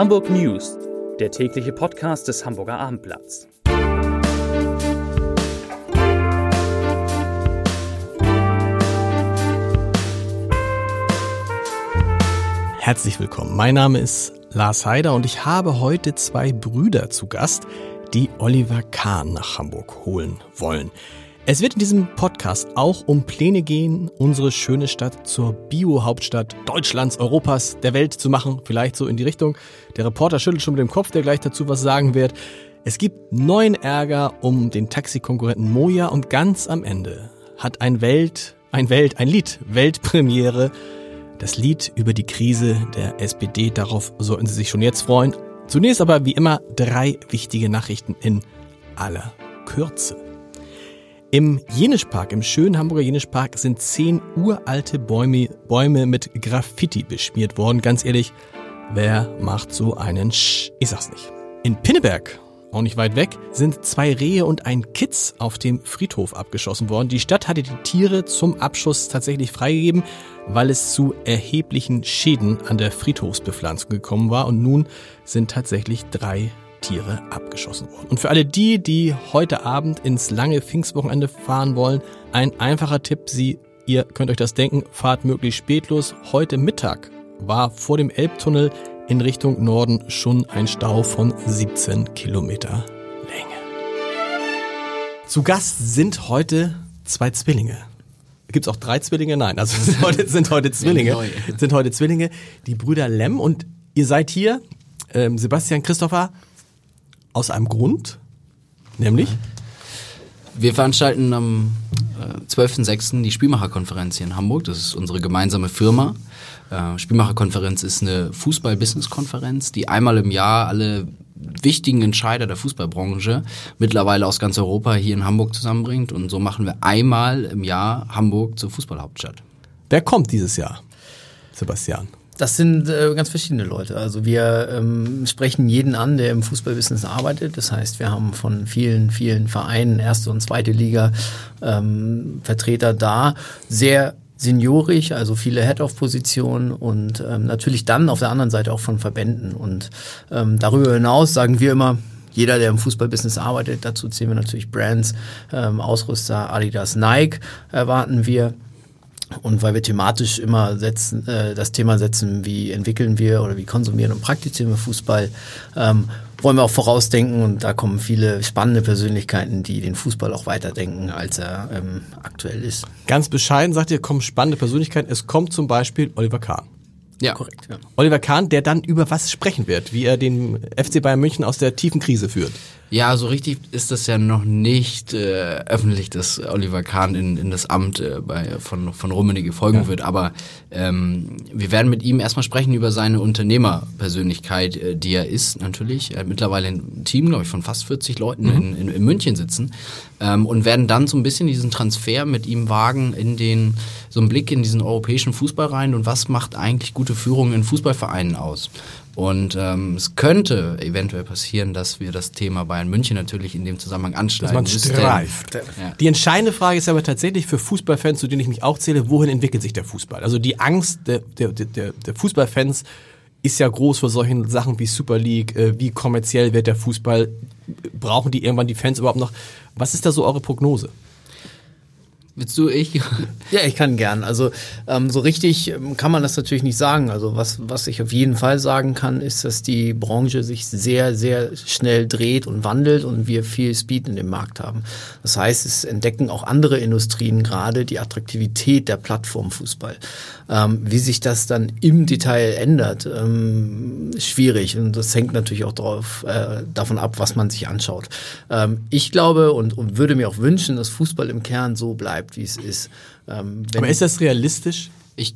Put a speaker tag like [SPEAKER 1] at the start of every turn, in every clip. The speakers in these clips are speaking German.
[SPEAKER 1] Hamburg News, der tägliche Podcast des Hamburger Abendblatts.
[SPEAKER 2] Herzlich willkommen. Mein Name ist Lars Heider und ich habe heute zwei Brüder zu Gast, die Oliver Kahn nach Hamburg holen wollen. Es wird in diesem Podcast auch um Pläne gehen, unsere schöne Stadt zur Bio-Hauptstadt Deutschlands, Europas, der Welt zu machen. Vielleicht so in die Richtung. Der Reporter schüttelt schon mit dem Kopf, der gleich dazu was sagen wird. Es gibt neuen Ärger um den Taxikonkurrenten Moja und ganz am Ende hat ein Welt, ein Welt, ein Lied Weltpremiere. Das Lied über die Krise der SPD. Darauf sollten Sie sich schon jetzt freuen. Zunächst aber wie immer drei wichtige Nachrichten in aller Kürze. Im Jenischpark, im schönen Hamburger Jenischpark, sind zehn uralte Bäume, Bäume mit Graffiti beschmiert worden. Ganz ehrlich, wer macht so einen Sch? Ich sag's nicht. In Pinneberg, auch nicht weit weg, sind zwei Rehe und ein Kitz auf dem Friedhof abgeschossen worden. Die Stadt hatte die Tiere zum Abschuss tatsächlich freigegeben, weil es zu erheblichen Schäden an der Friedhofsbepflanzung gekommen war. Und nun sind tatsächlich drei Tiere abgeschossen worden. Und für alle die, die heute Abend ins lange Pfingstwochenende fahren wollen, ein einfacher Tipp. Sie, ihr könnt euch das denken, fahrt möglichst spät los. Heute Mittag war vor dem Elbtunnel in Richtung Norden schon ein Stau von 17 Kilometer Länge. Zu Gast sind heute zwei Zwillinge. Gibt es auch drei Zwillinge? Nein, also sind heute, sind heute Zwillinge. Sind heute Zwillinge, die Brüder Lem und ihr seid hier, ähm, Sebastian Christopher, aus einem Grund, nämlich?
[SPEAKER 3] Wir veranstalten am äh, 12.06. die Spielmacherkonferenz hier in Hamburg. Das ist unsere gemeinsame Firma. Äh, Spielmacherkonferenz ist eine Fußball-Business-Konferenz, die einmal im Jahr alle wichtigen Entscheider der Fußballbranche mittlerweile aus ganz Europa hier in Hamburg zusammenbringt. Und so machen wir einmal im Jahr Hamburg zur Fußballhauptstadt.
[SPEAKER 2] Wer kommt dieses Jahr, Sebastian?
[SPEAKER 4] Das sind äh, ganz verschiedene Leute. Also wir ähm, sprechen jeden an, der im Fußballbusiness arbeitet. Das heißt, wir haben von vielen, vielen Vereinen, erste und zweite Liga, ähm, Vertreter da. Sehr seniorig, also viele Head-of-Positionen und ähm, natürlich dann auf der anderen Seite auch von Verbänden. Und ähm, darüber hinaus sagen wir immer, jeder, der im Fußballbusiness arbeitet, dazu zählen wir natürlich Brands, ähm, Ausrüster, Adidas, Nike, erwarten wir. Und weil wir thematisch immer setzen, äh, das Thema setzen, wie entwickeln wir oder wie konsumieren und praktizieren wir Fußball, ähm, wollen wir auch vorausdenken und da kommen viele spannende Persönlichkeiten, die den Fußball auch weiterdenken, als er ähm, aktuell ist.
[SPEAKER 2] Ganz bescheiden sagt ihr, kommen spannende Persönlichkeiten. Es kommt zum Beispiel Oliver Kahn.
[SPEAKER 4] Ja, korrekt. Ja.
[SPEAKER 2] Oliver Kahn, der dann über was sprechen wird, wie er den FC Bayern München aus der tiefen Krise führt.
[SPEAKER 3] Ja, so richtig ist das ja noch nicht äh, öffentlich, dass Oliver Kahn in, in das Amt äh, bei, von, von Rummenigge folgen ja. wird. Aber ähm, wir werden mit ihm erstmal sprechen über seine Unternehmerpersönlichkeit, äh, die er ist natürlich. Er hat mittlerweile ein Team, glaube ich, von fast 40 Leuten mhm. in, in, in München sitzen ähm, und werden dann so ein bisschen diesen Transfer mit ihm wagen in den so einen Blick in diesen europäischen Fußball rein und was macht eigentlich gute Führung in Fußballvereinen aus. Und ähm, es könnte eventuell passieren, dass wir das Thema Bayern München natürlich in dem Zusammenhang anschneiden.
[SPEAKER 2] Dass man streift. Ja. Die entscheidende Frage ist aber tatsächlich für Fußballfans, zu denen ich mich auch zähle, wohin entwickelt sich der Fußball? Also die Angst der, der, der, der Fußballfans ist ja groß vor solchen Sachen wie Super League, äh, wie kommerziell wird der Fußball, brauchen die irgendwann die Fans überhaupt noch? Was ist da so eure Prognose?
[SPEAKER 3] Willst du ich?
[SPEAKER 4] Ja, ich kann gern. Also ähm, so richtig ähm, kann man das natürlich nicht sagen. Also was, was ich auf jeden Fall sagen kann, ist, dass die Branche sich sehr, sehr schnell dreht und wandelt und wir viel Speed in dem Markt haben. Das heißt, es entdecken auch andere Industrien gerade die Attraktivität der Plattform Fußball. Ähm, wie sich das dann im Detail ändert, ähm, schwierig. Und das hängt natürlich auch drauf, äh, davon ab, was man sich anschaut. Ähm, ich glaube und, und würde mir auch wünschen, dass Fußball im Kern so bleibt, wie es ist.
[SPEAKER 2] Ähm, Aber ist das realistisch?
[SPEAKER 3] Ich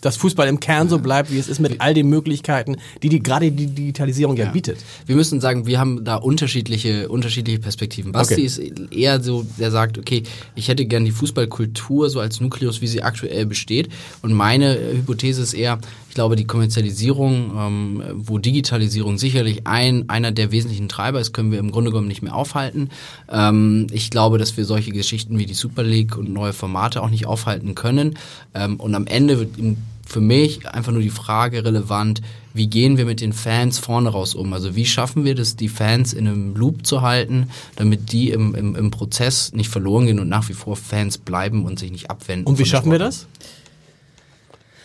[SPEAKER 2] dass Fußball im Kern so bleibt, wie es ist, mit all den Möglichkeiten, die, die gerade die Digitalisierung ja. ja. bietet.
[SPEAKER 3] Wir müssen sagen, wir haben da unterschiedliche, unterschiedliche Perspektiven. Basti okay. ist eher so, der sagt, okay, ich hätte gern die Fußballkultur so als Nukleus, wie sie aktuell besteht. Und meine Hypothese ist eher, glaube, die Kommerzialisierung, ähm, wo Digitalisierung sicherlich ein, einer der wesentlichen Treiber ist, können wir im Grunde genommen nicht mehr aufhalten. Ähm, ich glaube, dass wir solche Geschichten wie die Super League und neue Formate auch nicht aufhalten können. Ähm, und am Ende wird im für mich einfach nur die Frage relevant, wie gehen wir mit den Fans vorne raus um? Also wie schaffen wir das, die Fans in einem Loop zu halten, damit die im, im, im Prozess nicht verloren gehen und nach wie vor Fans bleiben und sich nicht abwenden.
[SPEAKER 2] Und wie schaffen wir das?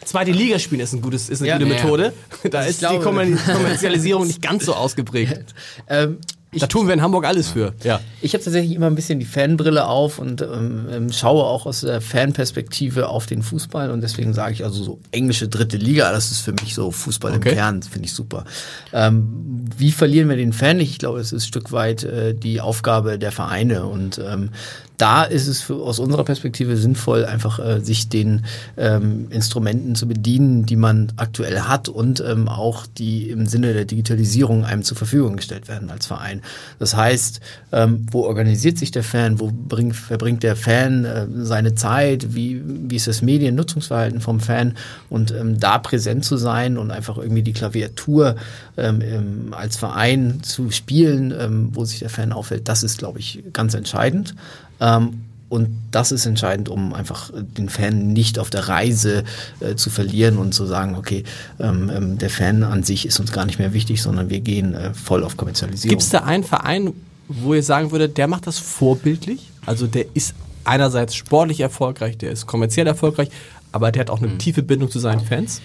[SPEAKER 2] Zweite Liga spielen ist, ein gutes, ist eine
[SPEAKER 4] Ja,
[SPEAKER 2] gute
[SPEAKER 3] ja.
[SPEAKER 2] Methode. Da
[SPEAKER 4] Ich
[SPEAKER 2] ist die
[SPEAKER 4] glaube-
[SPEAKER 2] Kommer- Kommerzialisierung nicht ganz so ausgeprägt.
[SPEAKER 4] Ähm,
[SPEAKER 2] Da tun wir in Hamburg alles für. Ja.
[SPEAKER 4] Ich habe tatsächlich immer ein bisschen die Fanbrille auf und ähm, ähm, schaue auch aus der Fanperspektive auf den Fußball und deswegen sage ich also so englische dritte Liga, das ist für mich so Fußball
[SPEAKER 2] Okay.
[SPEAKER 4] im Kern, finde ich super. Ähm, wie verlieren wir den Fan nicht? Ich glaube, es ist ein Stück weit äh, die Aufgabe der Vereine und ähm, da ist es für, aus unserer Perspektive sinnvoll, einfach äh, sich den ähm, Instrumenten zu bedienen, die man aktuell hat und ähm, auch die im Sinne der Digitalisierung einem zur Verfügung gestellt werden als Verein. Das heißt, ähm, wo organisiert sich der Fan, wo bringt, verbringt der Fan äh, seine Zeit, wie, wie ist das Mediennutzungsverhalten vom Fan und ähm, da präsent zu sein und einfach irgendwie die Klaviatur ähm, als Verein zu spielen, ähm, wo sich der Fan aufhält, das ist, glaube ich, ganz entscheidend. Ähm, und das ist entscheidend, um einfach äh, den Fan nicht auf der Reise äh, zu verlieren und zu sagen, okay, ähm, ähm, der Fan an sich ist uns gar nicht mehr wichtig, sondern wir gehen äh, voll auf Kommerzialisierung.
[SPEAKER 2] Gibt es da einen Verein, wo ihr sagen würdet, der macht das vorbildlich? Also der ist einerseits sportlich erfolgreich, der ist kommerziell erfolgreich, aber der hat auch eine tiefe Bindung zu seinen Fans?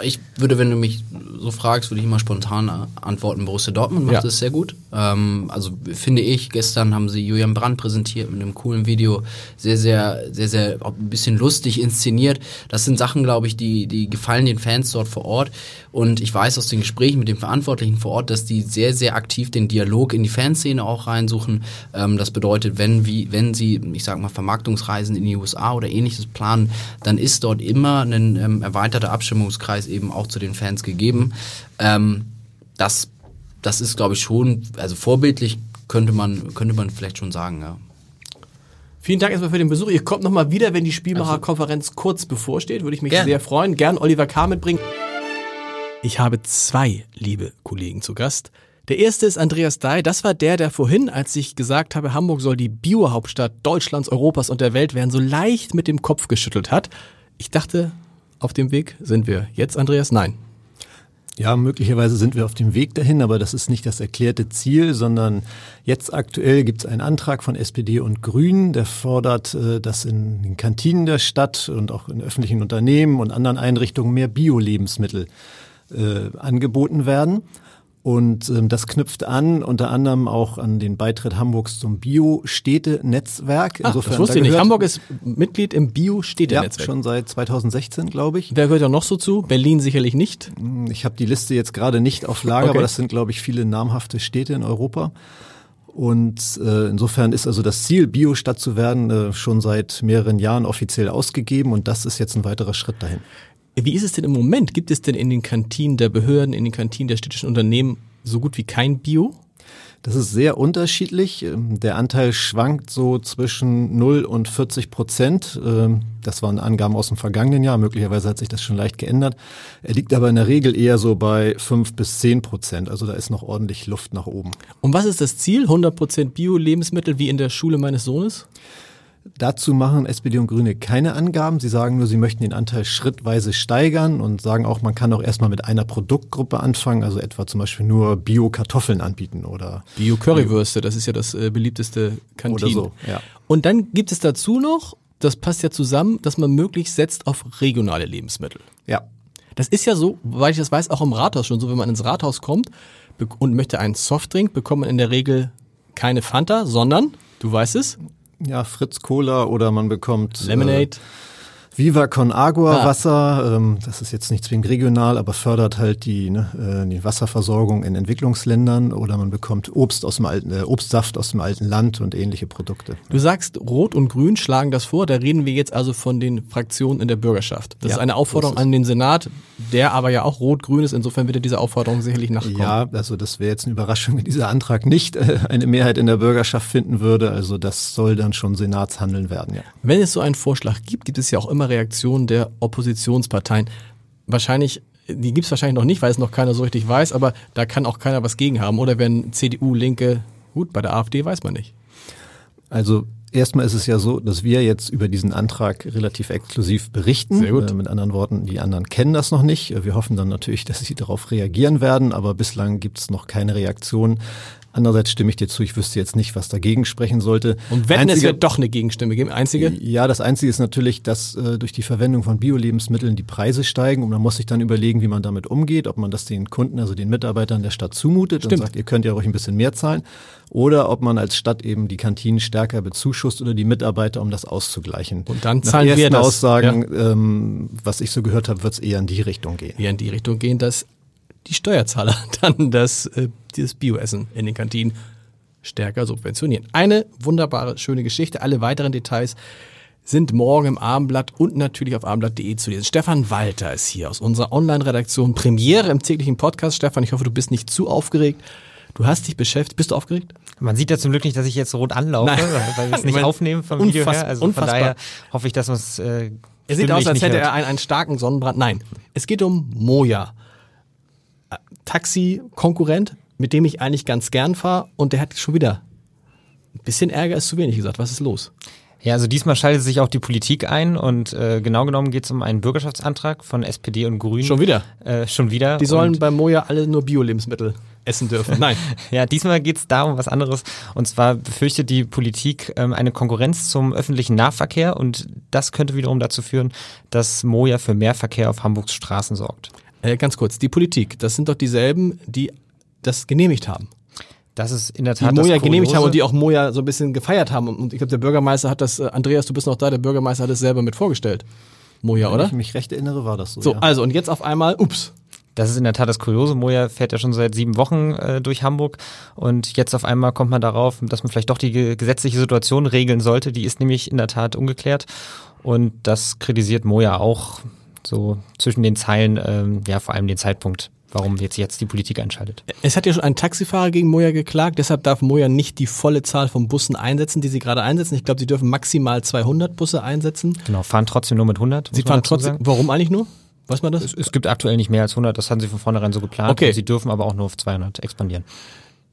[SPEAKER 3] Ich würde, wenn du mich so fragst, würde ich immer spontan antworten, Borussia Dortmund macht
[SPEAKER 2] Ja.
[SPEAKER 3] das sehr gut. Ähm, also finde ich, gestern haben sie Julian Brandt präsentiert mit einem coolen Video, sehr, sehr, sehr, sehr, ein bisschen lustig inszeniert. Das sind Sachen, glaube ich, die, die gefallen den Fans dort vor Ort. Und ich weiß aus den Gesprächen mit den Verantwortlichen vor Ort, dass die sehr, sehr aktiv den Dialog in die Fanszene auch reinsuchen. Ähm, das bedeutet, wenn, wie, wenn sie, ich sag mal, Vermarktungsreisen in die USA oder ähnliches planen, dann ist dort immer ein ähm, erweiterter Abstimmungskreis eben auch zu den Fans gegeben. Ähm, das, das ist, glaube ich, schon, also vorbildlich könnte man, könnte man vielleicht schon sagen, ja.
[SPEAKER 2] Vielen Dank erstmal für den Besuch. Ihr kommt nochmal wieder, wenn die Spielmacherkonferenz kurz bevorsteht. Würde ich mich
[SPEAKER 4] Gern.
[SPEAKER 2] sehr freuen. Gern Oliver K. mitbringen. Ich habe zwei liebe Kollegen zu Gast. Der erste ist Andreas Dai. Das war der, der vorhin, als ich gesagt habe, Hamburg soll die Bio-Hauptstadt Deutschlands, Europas und der Welt werden, so leicht mit dem Kopf geschüttelt hat. Ich dachte, auf dem Weg sind wir. Jetzt, Andreas? Nein.
[SPEAKER 5] Ja, möglicherweise sind wir auf dem Weg dahin, aber das ist nicht das erklärte Ziel, sondern jetzt aktuell gibt es einen Antrag von SPD und Grünen, der fordert, äh, dass in den Kantinen der Stadt und auch in öffentlichen Unternehmen und anderen Einrichtungen mehr Bio-Lebensmittel äh, angeboten werden. Und ähm, das knüpft an, unter anderem auch an den Beitritt Hamburgs zum Bio-Städte-Netzwerk.
[SPEAKER 2] Ah, das wusste
[SPEAKER 5] da
[SPEAKER 2] ich nicht. Hamburg ist Mitglied im
[SPEAKER 5] ja,
[SPEAKER 2] Bio-Städtenetzwerk.
[SPEAKER 5] schon seit 2016, glaube ich.
[SPEAKER 2] Wer gehört da noch so zu? Berlin sicherlich nicht.
[SPEAKER 5] Ich habe die Liste jetzt gerade nicht auf Lager,
[SPEAKER 2] Okay.
[SPEAKER 5] aber das sind, glaube ich, viele namhafte Städte in Europa. Und äh, insofern ist also das Ziel, Biostadt zu werden, äh, schon seit mehreren Jahren offiziell ausgegeben und das ist jetzt ein weiterer Schritt dahin.
[SPEAKER 2] Wie ist es denn im Moment? Gibt es denn in den Kantinen der Behörden, in den Kantinen der städtischen Unternehmen so gut wie kein Bio?
[SPEAKER 5] Das ist sehr unterschiedlich. Ähm, Der Anteil schwankt so zwischen 0 und 40 Prozent. Ähm, Das waren Angaben aus dem vergangenen Jahr. Möglicherweise hat sich das schon leicht geändert. Er liegt aber in der Regel eher so bei 5 bis 10 Prozent. Also da ist noch ordentlich Luft nach oben.
[SPEAKER 2] Und was ist das Ziel? 100% Bio-Lebensmittel wie in der Schule meines Sohnes?
[SPEAKER 5] Dazu machen SPD und Grüne keine Angaben. Sie sagen nur, sie möchten den Anteil schrittweise steigern und sagen auch, man kann auch erstmal mit einer Produktgruppe anfangen, also etwa zum Beispiel nur Bio-Kartoffeln anbieten oder,
[SPEAKER 2] Bio-Currywürste, das ist ja das äh, beliebteste Kantin.
[SPEAKER 5] oder so. Ja.
[SPEAKER 2] Und dann gibt es dazu noch, das passt ja zusammen, dass man möglichst setzt auf regionale Lebensmittel.
[SPEAKER 5] ja.
[SPEAKER 2] Das ist ja so, weil ich das weiß, auch im Rathaus schon so, wenn man ins Rathaus kommt und möchte einen Softdrink, bekommt man in der Regel keine Fanta, sondern, du weißt es,
[SPEAKER 5] Ja, Fritz Cola oder man bekommt
[SPEAKER 2] Lemonade.
[SPEAKER 5] Äh, Viva con Agua
[SPEAKER 2] Ah.
[SPEAKER 5] Wasser. Ähm, das ist jetzt nicht zwingend regional, aber fördert halt die, ne, äh, die Wasserversorgung in Entwicklungsländern oder man bekommt Obst aus dem alten, äh, Obstsaft aus dem alten Land und ähnliche Produkte.
[SPEAKER 2] Du sagst, Rot und Grün schlagen das vor. Da reden wir jetzt also von den Fraktionen in der Bürgerschaft. Das
[SPEAKER 5] Ja,
[SPEAKER 2] ist eine Aufforderung
[SPEAKER 5] ist
[SPEAKER 2] an den Senat, der aber ja auch Rot-Grün ist. Insofern wird er dieser Aufforderung sicherlich nachkommen.
[SPEAKER 5] Ja, also das wäre jetzt eine Überraschung, wenn dieser Antrag nicht äh, eine Mehrheit in der Bürgerschaft finden würde. Also das soll dann schon Senatshandeln werden, ja.
[SPEAKER 2] Wenn es so einen Vorschlag gibt, gibt es ja auch immer Reaktionen der Oppositionsparteien. Wahrscheinlich, die gibt es wahrscheinlich noch nicht, weil es noch keiner so richtig weiß, aber da kann auch keiner was gegen haben. Oder wenn CDU, Linke, gut, bei der AfD weiß man nicht.
[SPEAKER 5] Also erstmal ist es ja so, dass wir jetzt über diesen Antrag relativ exklusiv berichten.
[SPEAKER 2] Sehr gut.
[SPEAKER 5] Äh, mit anderen Worten, die anderen kennen das noch nicht. Wir hoffen dann natürlich, dass sie darauf reagieren werden, aber bislang gibt es noch keine Reaktion. Andererseits stimme ich dir zu, ich wüsste jetzt nicht, was dagegen sprechen sollte.
[SPEAKER 2] Und wenn es
[SPEAKER 5] Einzige-
[SPEAKER 2] wird doch eine Gegenstimme geben, einzige.
[SPEAKER 5] ja, das Einzige ist natürlich, dass äh, durch die Verwendung von Bio-Lebensmitteln die Preise steigen und man muss sich dann überlegen, wie man damit umgeht, ob man das den Kunden, also den Mitarbeitern der Stadt zumutet
[SPEAKER 2] Stimmt.
[SPEAKER 5] und sagt, ihr könnt ja ruhig ein bisschen mehr zahlen oder ob man als Stadt eben die Kantinen stärker bezuschusst oder die Mitarbeiter, um das auszugleichen.
[SPEAKER 2] Und dann
[SPEAKER 5] Nach
[SPEAKER 2] zahlen wir
[SPEAKER 5] ersten
[SPEAKER 2] das.
[SPEAKER 5] Aussagen, ähm, was ich so gehört habe, wird es eher in die Richtung gehen.
[SPEAKER 2] eher in die Richtung gehen, dass die Steuerzahler dann das, äh, dieses Bioessen in den Kantinen stärker subventionieren. Eine wunderbare, schöne Geschichte. Alle weiteren Details sind morgen im Abendblatt und natürlich auf abendblatt.de zu lesen. Stefan Walter ist hier aus unserer Online-Redaktion. Premiere im täglichen Podcast. Stefan, ich hoffe, du bist nicht zu aufgeregt. Du hast dich beschäftigt. Bist du aufgeregt?
[SPEAKER 6] Man sieht ja zum Glück nicht, dass ich jetzt rot anlaufe,
[SPEAKER 2] Nein.
[SPEAKER 6] weil wir es
[SPEAKER 2] Ich
[SPEAKER 6] nicht aufnehmen vom Video her. Also
[SPEAKER 2] unfassbar.
[SPEAKER 6] von daher hoffe ich, dass man es äh,
[SPEAKER 2] Er sieht aus, als hätte
[SPEAKER 6] hört.
[SPEAKER 2] er einen, einen starken Sonnenbrand. Nein, es geht um Moja. Taxi-Konkurrent, mit dem ich eigentlich ganz gern fahre und der hat schon wieder ein bisschen Ärger ist zu wenig gesagt. Was ist los?
[SPEAKER 6] Ja, also diesmal schaltet sich auch die Politik ein und äh, genau genommen geht es um einen Bürgerschaftsantrag von SPD und Grünen.
[SPEAKER 2] Schon wieder?
[SPEAKER 6] Äh, schon wieder.
[SPEAKER 2] Die sollen
[SPEAKER 6] Und-
[SPEAKER 2] bei Moja alle nur Bio-Lebensmittel essen dürfen. Nein.
[SPEAKER 6] Ja, diesmal geht es da um was anderes. Und zwar befürchtet die Politik ähm, eine Konkurrenz zum öffentlichen Nahverkehr und das könnte wiederum dazu führen, dass Moja für mehr Verkehr auf Hamburgs Straßen sorgt.
[SPEAKER 2] Äh, ganz kurz, die Politik, das sind doch dieselben, die das genehmigt haben.
[SPEAKER 6] Das ist in der
[SPEAKER 2] Die
[SPEAKER 6] Tat
[SPEAKER 2] Moja
[SPEAKER 6] das
[SPEAKER 2] genehmigt haben und die auch Moja so ein bisschen gefeiert haben. Und ich glaube, der Bürgermeister hat das, äh, Andreas, du bist noch da, der Bürgermeister hat es selber mit vorgestellt. Moja,
[SPEAKER 5] Wenn
[SPEAKER 2] oder?
[SPEAKER 5] ich mich recht erinnere, war das so.
[SPEAKER 2] So,
[SPEAKER 5] ja.
[SPEAKER 2] also und jetzt auf einmal, ups.
[SPEAKER 6] Das ist in der Tat das Kuriose. Moja fährt ja schon seit sieben Wochen äh, durch Hamburg und jetzt auf einmal kommt man darauf, dass man vielleicht doch die ge- gesetzliche Situation regeln sollte. Die ist nämlich in der Tat ungeklärt und das kritisiert Moja auch so zwischen den Zeilen, ähm, ja vor allem den Zeitpunkt, warum jetzt jetzt die Politik einschaltet.
[SPEAKER 2] Es hat ja schon ein Taxifahrer gegen Moja geklagt, deshalb darf Moja nicht die volle Zahl von Bussen einsetzen, die sie gerade einsetzen. Ich glaube, sie dürfen maximal 200 Busse einsetzen.
[SPEAKER 6] Genau, fahren trotzdem nur mit 100. muss
[SPEAKER 2] Sie fahren trotzdem,
[SPEAKER 6] sagen.
[SPEAKER 2] warum eigentlich nur? Weiß man das?
[SPEAKER 6] Es, es gibt aktuell nicht mehr als 100, das hatten sie von vornherein so geplant.
[SPEAKER 2] Okay.
[SPEAKER 6] Sie dürfen aber auch nur auf 200 expandieren.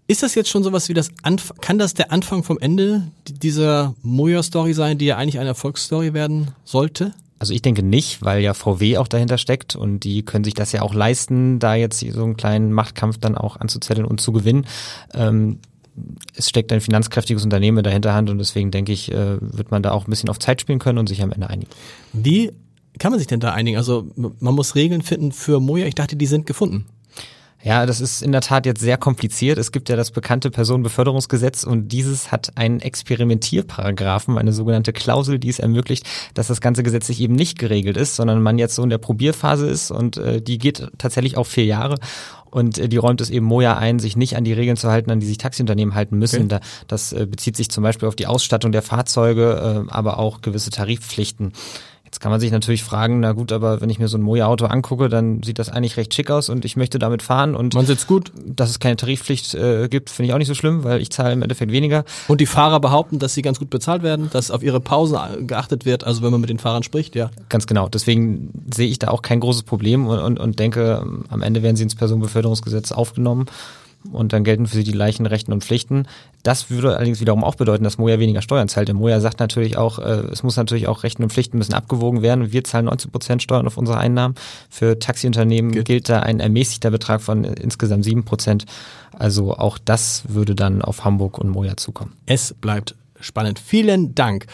[SPEAKER 2] Ist das jetzt schon sowas wie das Anf kann das der Anfang vom Ende di- dieser Moja-Story sein, die ja eigentlich eine Erfolgsstory werden sollte?
[SPEAKER 6] Also ich denke nicht, weil ja VW auch dahinter steckt und die können sich das ja auch leisten, da jetzt so einen kleinen Machtkampf dann auch anzuzetteln und zu gewinnen. Ähm, es steckt ein finanzkräftiges Unternehmen in der Hinterhand und deswegen denke ich, äh, wird man da auch ein bisschen auf Zeit spielen können und sich am Ende einigen.
[SPEAKER 2] Wie kann man sich denn da einigen? Also man muss Regeln finden für Moja. Ich dachte, die sind gefunden.
[SPEAKER 6] Ja, das ist in der Tat jetzt sehr kompliziert. Es gibt ja das bekannte Personenbeförderungsgesetz und dieses hat einen Experimentierparagraphen, eine sogenannte Klausel, die es ermöglicht, dass das ganze gesetzlich eben nicht geregelt ist, sondern man jetzt so in der Probierphase ist und äh, die geht tatsächlich auch vier Jahre. Und äh, die räumt es eben Moja ein, sich nicht an die Regeln zu halten, an die sich Taxiunternehmen halten müssen.
[SPEAKER 2] Okay.
[SPEAKER 6] Da, das äh, bezieht sich zum Beispiel auf die Ausstattung der Fahrzeuge, äh, aber auch gewisse Tarifpflichten. Jetzt kann man sich natürlich fragen, na gut, aber wenn ich mir so ein Moja-Auto angucke, dann sieht das eigentlich recht schick aus und ich möchte damit fahren und
[SPEAKER 2] Man sitzt gut.
[SPEAKER 6] dass es keine Tarifpflicht äh, gibt, finde ich auch nicht so schlimm, weil ich zahle im Endeffekt weniger.
[SPEAKER 2] Und die Fahrer behaupten, dass sie ganz gut bezahlt werden, dass auf ihre Pausen äh, geachtet wird. Also wenn man mit den Fahrern spricht, ja.
[SPEAKER 6] Ganz genau. Deswegen sehe ich da auch kein großes Problem und, und, und denke, am Ende werden sie ins Personenbeförderungsgesetz aufgenommen und dann gelten für sie die gleichen Rechten und Pflichten. Das würde allerdings wiederum auch bedeuten, dass Moja weniger Steuern zahlt. Denn Moja sagt natürlich auch, äh, es muss natürlich auch Rechten und Pflichten müssen abgewogen werden. Wir zahlen 19 Prozent Steuern auf unsere Einnahmen. Für Taxiunternehmen
[SPEAKER 2] Gilt.
[SPEAKER 6] gilt da ein ermäßigter Betrag von insgesamt 7 Prozent. Also auch das würde dann auf Hamburg und Moja zukommen.
[SPEAKER 2] Es bleibt spannend. Vielen Dank.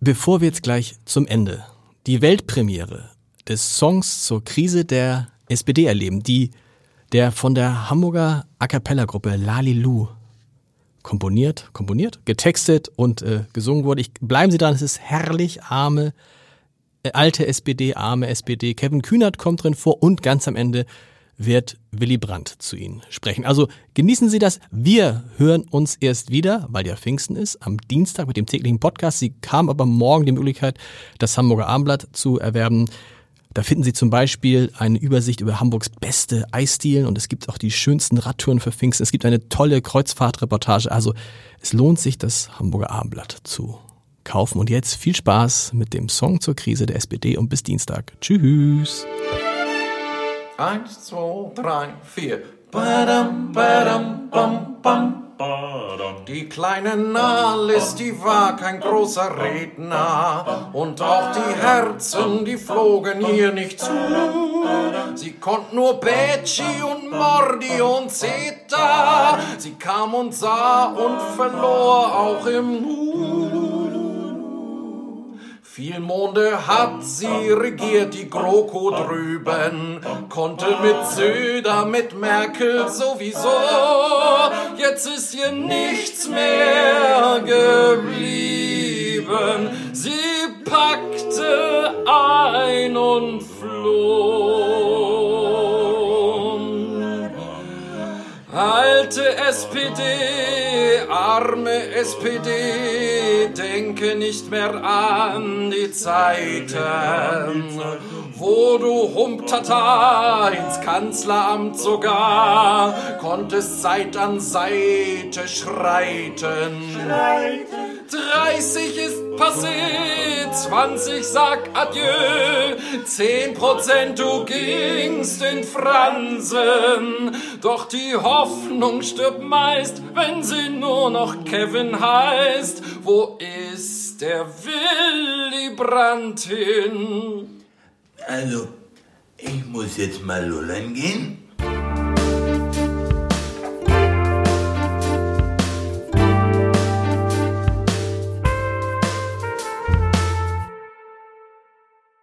[SPEAKER 2] Bevor wir jetzt gleich zum Ende die Weltpremiere des Songs zur Krise der SPD erleben, die der von der Hamburger A cappella Gruppe Lalilu komponiert, komponiert, getextet und äh, gesungen wurde. Ich, bleiben Sie dran, es ist herrlich, arme, äh, alte SPD, arme SPD. Kevin Kühnert kommt drin vor und ganz am Ende wird Willy Brandt zu Ihnen sprechen. Also genießen Sie das. Wir hören uns erst wieder, weil ja Pfingsten ist, am Dienstag mit dem täglichen Podcast. Sie kam aber morgen die Möglichkeit, das Hamburger Abendblatt zu erwerben. Da finden Sie zum Beispiel eine Übersicht über Hamburgs beste Eisdielen und es gibt auch die schönsten Radtouren für Pfingsten. Es gibt eine tolle Kreuzfahrtreportage. Also es lohnt sich, das Hamburger Abendblatt zu kaufen. Und jetzt viel Spaß mit dem Song zur Krise der SPD und bis Dienstag. Tschüss.
[SPEAKER 7] Eins, zwei, drei, vier. Badam, badam, bam, bam. Die kleine Nalis, die war kein großer Redner und auch die Herzen, die flogen ihr nicht zu. Sie konnte nur Betschi und Mordi und Zeta. Sie kam und sah und verlor auch im Nu. Viel Monde hat sie regiert, die GroKo drüben, konnte mit Söder, mit Merkel sowieso. Jetzt ist ihr nichts mehr geblieben. Sie packte ein und floh. Alte SPD, arme SPD, denke nicht mehr an die Zeiten, wo du Humptata ins Kanzleramt sogar konntest Seit an Seite schreiten. 30 ist passé, 20 sag Adieu, 10 Prozent du gingst in Fransen, doch die Hoffnung stirbt meist, wenn sie nur noch Kevin heißt. Wo ist der Willy Brandt hin?
[SPEAKER 8] Also, ich muss jetzt mal lullern gehen.